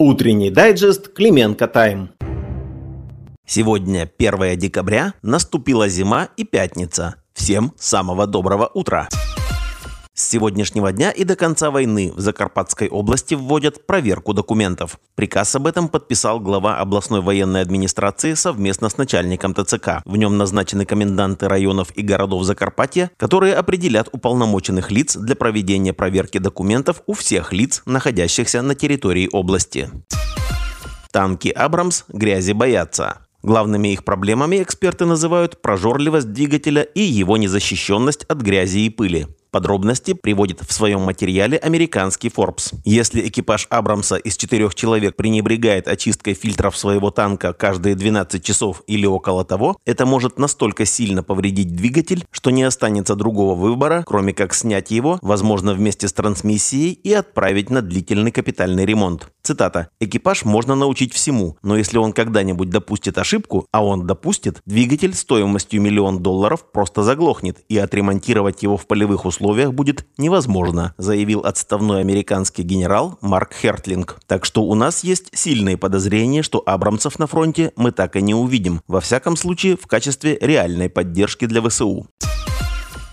Утренний дайджест Клименко Тайм. Сегодня 1 декабря, наступила зима и пятница. Всем самого доброго утра! С сегодняшнего дня и до конца войны в Закарпатской области вводят проверку документов. Приказ об этом подписал глава областной военной администрации совместно с начальником ТЦК. В нем назначены коменданты районов и городов Закарпатья, которые определят уполномоченных лиц для проведения проверки документов у всех лиц, находящихся на территории области. Танки «Абрамс» грязи боятся. Главными их проблемами эксперты называют прожорливость двигателя и его незащищенность от грязи и пыли. Подробности приводит в своем материале американский Forbes. Если экипаж Абрамса из четырех человек пренебрегает очисткой фильтров своего танка каждые 12 часов или около того, это может настолько сильно повредить двигатель, что не останется другого выбора, кроме как снять его, возможно вместе с трансмиссией, и отправить на длительный капитальный ремонт. Цитата. «Экипаж можно научить всему, но если он когда-нибудь допустит ошибку, а он допустит, двигатель стоимостью миллион долларов просто заглохнет, и отремонтировать его в полевых условиях условиях будет невозможно, заявил отставной американский генерал Марк Хертлинг. Так что у нас есть сильные подозрения, что абрамцев на фронте мы так и не увидим, во всяком случае в качестве реальной поддержки для ВСУ.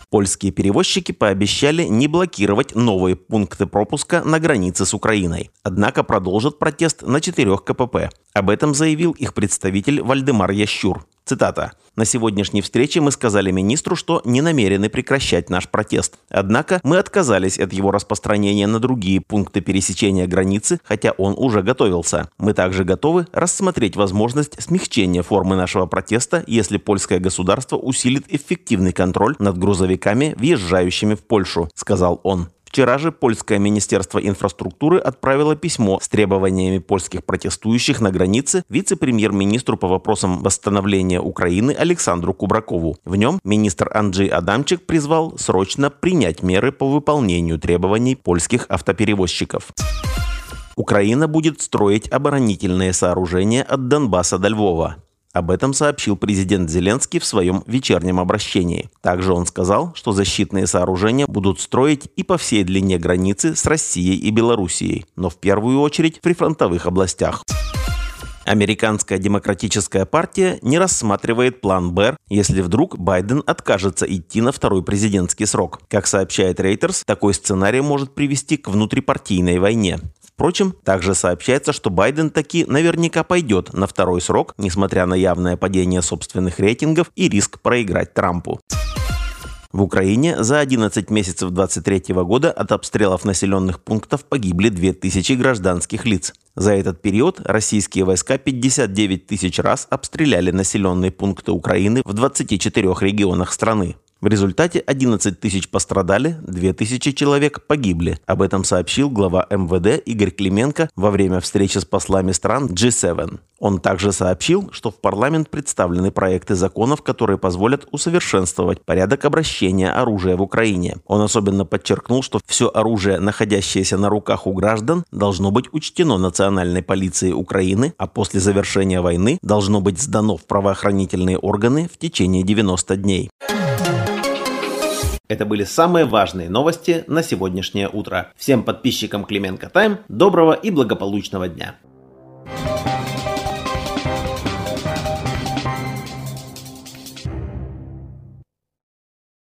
Польские перевозчики пообещали не блокировать новые пункты пропуска на границе с Украиной. Однако продолжат протест на четырех КПП. Об этом заявил их представитель Вальдемар Ящур. Цитата. «На сегодняшней встрече мы сказали министру, что не намерены прекращать наш протест. Однако мы отказались от его распространения на другие пункты пересечения границы, хотя он уже готовился. Мы также готовы рассмотреть возможность смягчения формы нашего протеста, если польское государство усилит эффективный контроль над грузовиками, въезжающими в Польшу», сказал он. Вчера же польское министерство инфраструктуры отправило письмо с требованиями польских протестующих на границе вице-премьер-министру по вопросам восстановления Украины Александру Кубракову. В нем министр Анджей Адамчик призвал срочно принять меры по выполнению требований польских автоперевозчиков. Украина будет строить оборонительные сооружения от Донбасса до Львова. Об этом сообщил президент Зеленский в своем вечернем обращении. Также он сказал, что защитные сооружения будут строить и по всей длине границы с Россией и Белоруссией, но в первую очередь в прифронтовых областях. Американская демократическая партия не рассматривает план Б, если вдруг Байден откажется идти на второй президентский срок. Как сообщает Reuters, такой сценарий может привести к внутрипартийной войне. Впрочем, также сообщается, что Байден таки наверняка пойдет на второй срок, несмотря на явное падение собственных рейтингов и риск проиграть Трампу. В Украине за 11 месяцев 2023 года от обстрелов населенных пунктов погибли 2000 гражданских лиц. За этот период российские войска 59 тысяч раз обстреляли населенные пункты Украины в 24 регионах страны. В результате 11 тысяч пострадали, 2 тысячи человек погибли. Об этом сообщил глава МВД Игорь Клименко во время встречи с послами стран G7. Он также сообщил, что в парламент представлены проекты законов, которые позволят усовершенствовать порядок обращения оружия в Украине. Он особенно подчеркнул, что все оружие, находящееся на руках у граждан, должно быть учтено национальной полицией Украины, а после завершения войны должно быть сдано в правоохранительные органы в течение 90 дней. Это были самые важные новости на сегодняшнее утро. Всем подписчикам Клименко Тайм доброго и благополучного дня.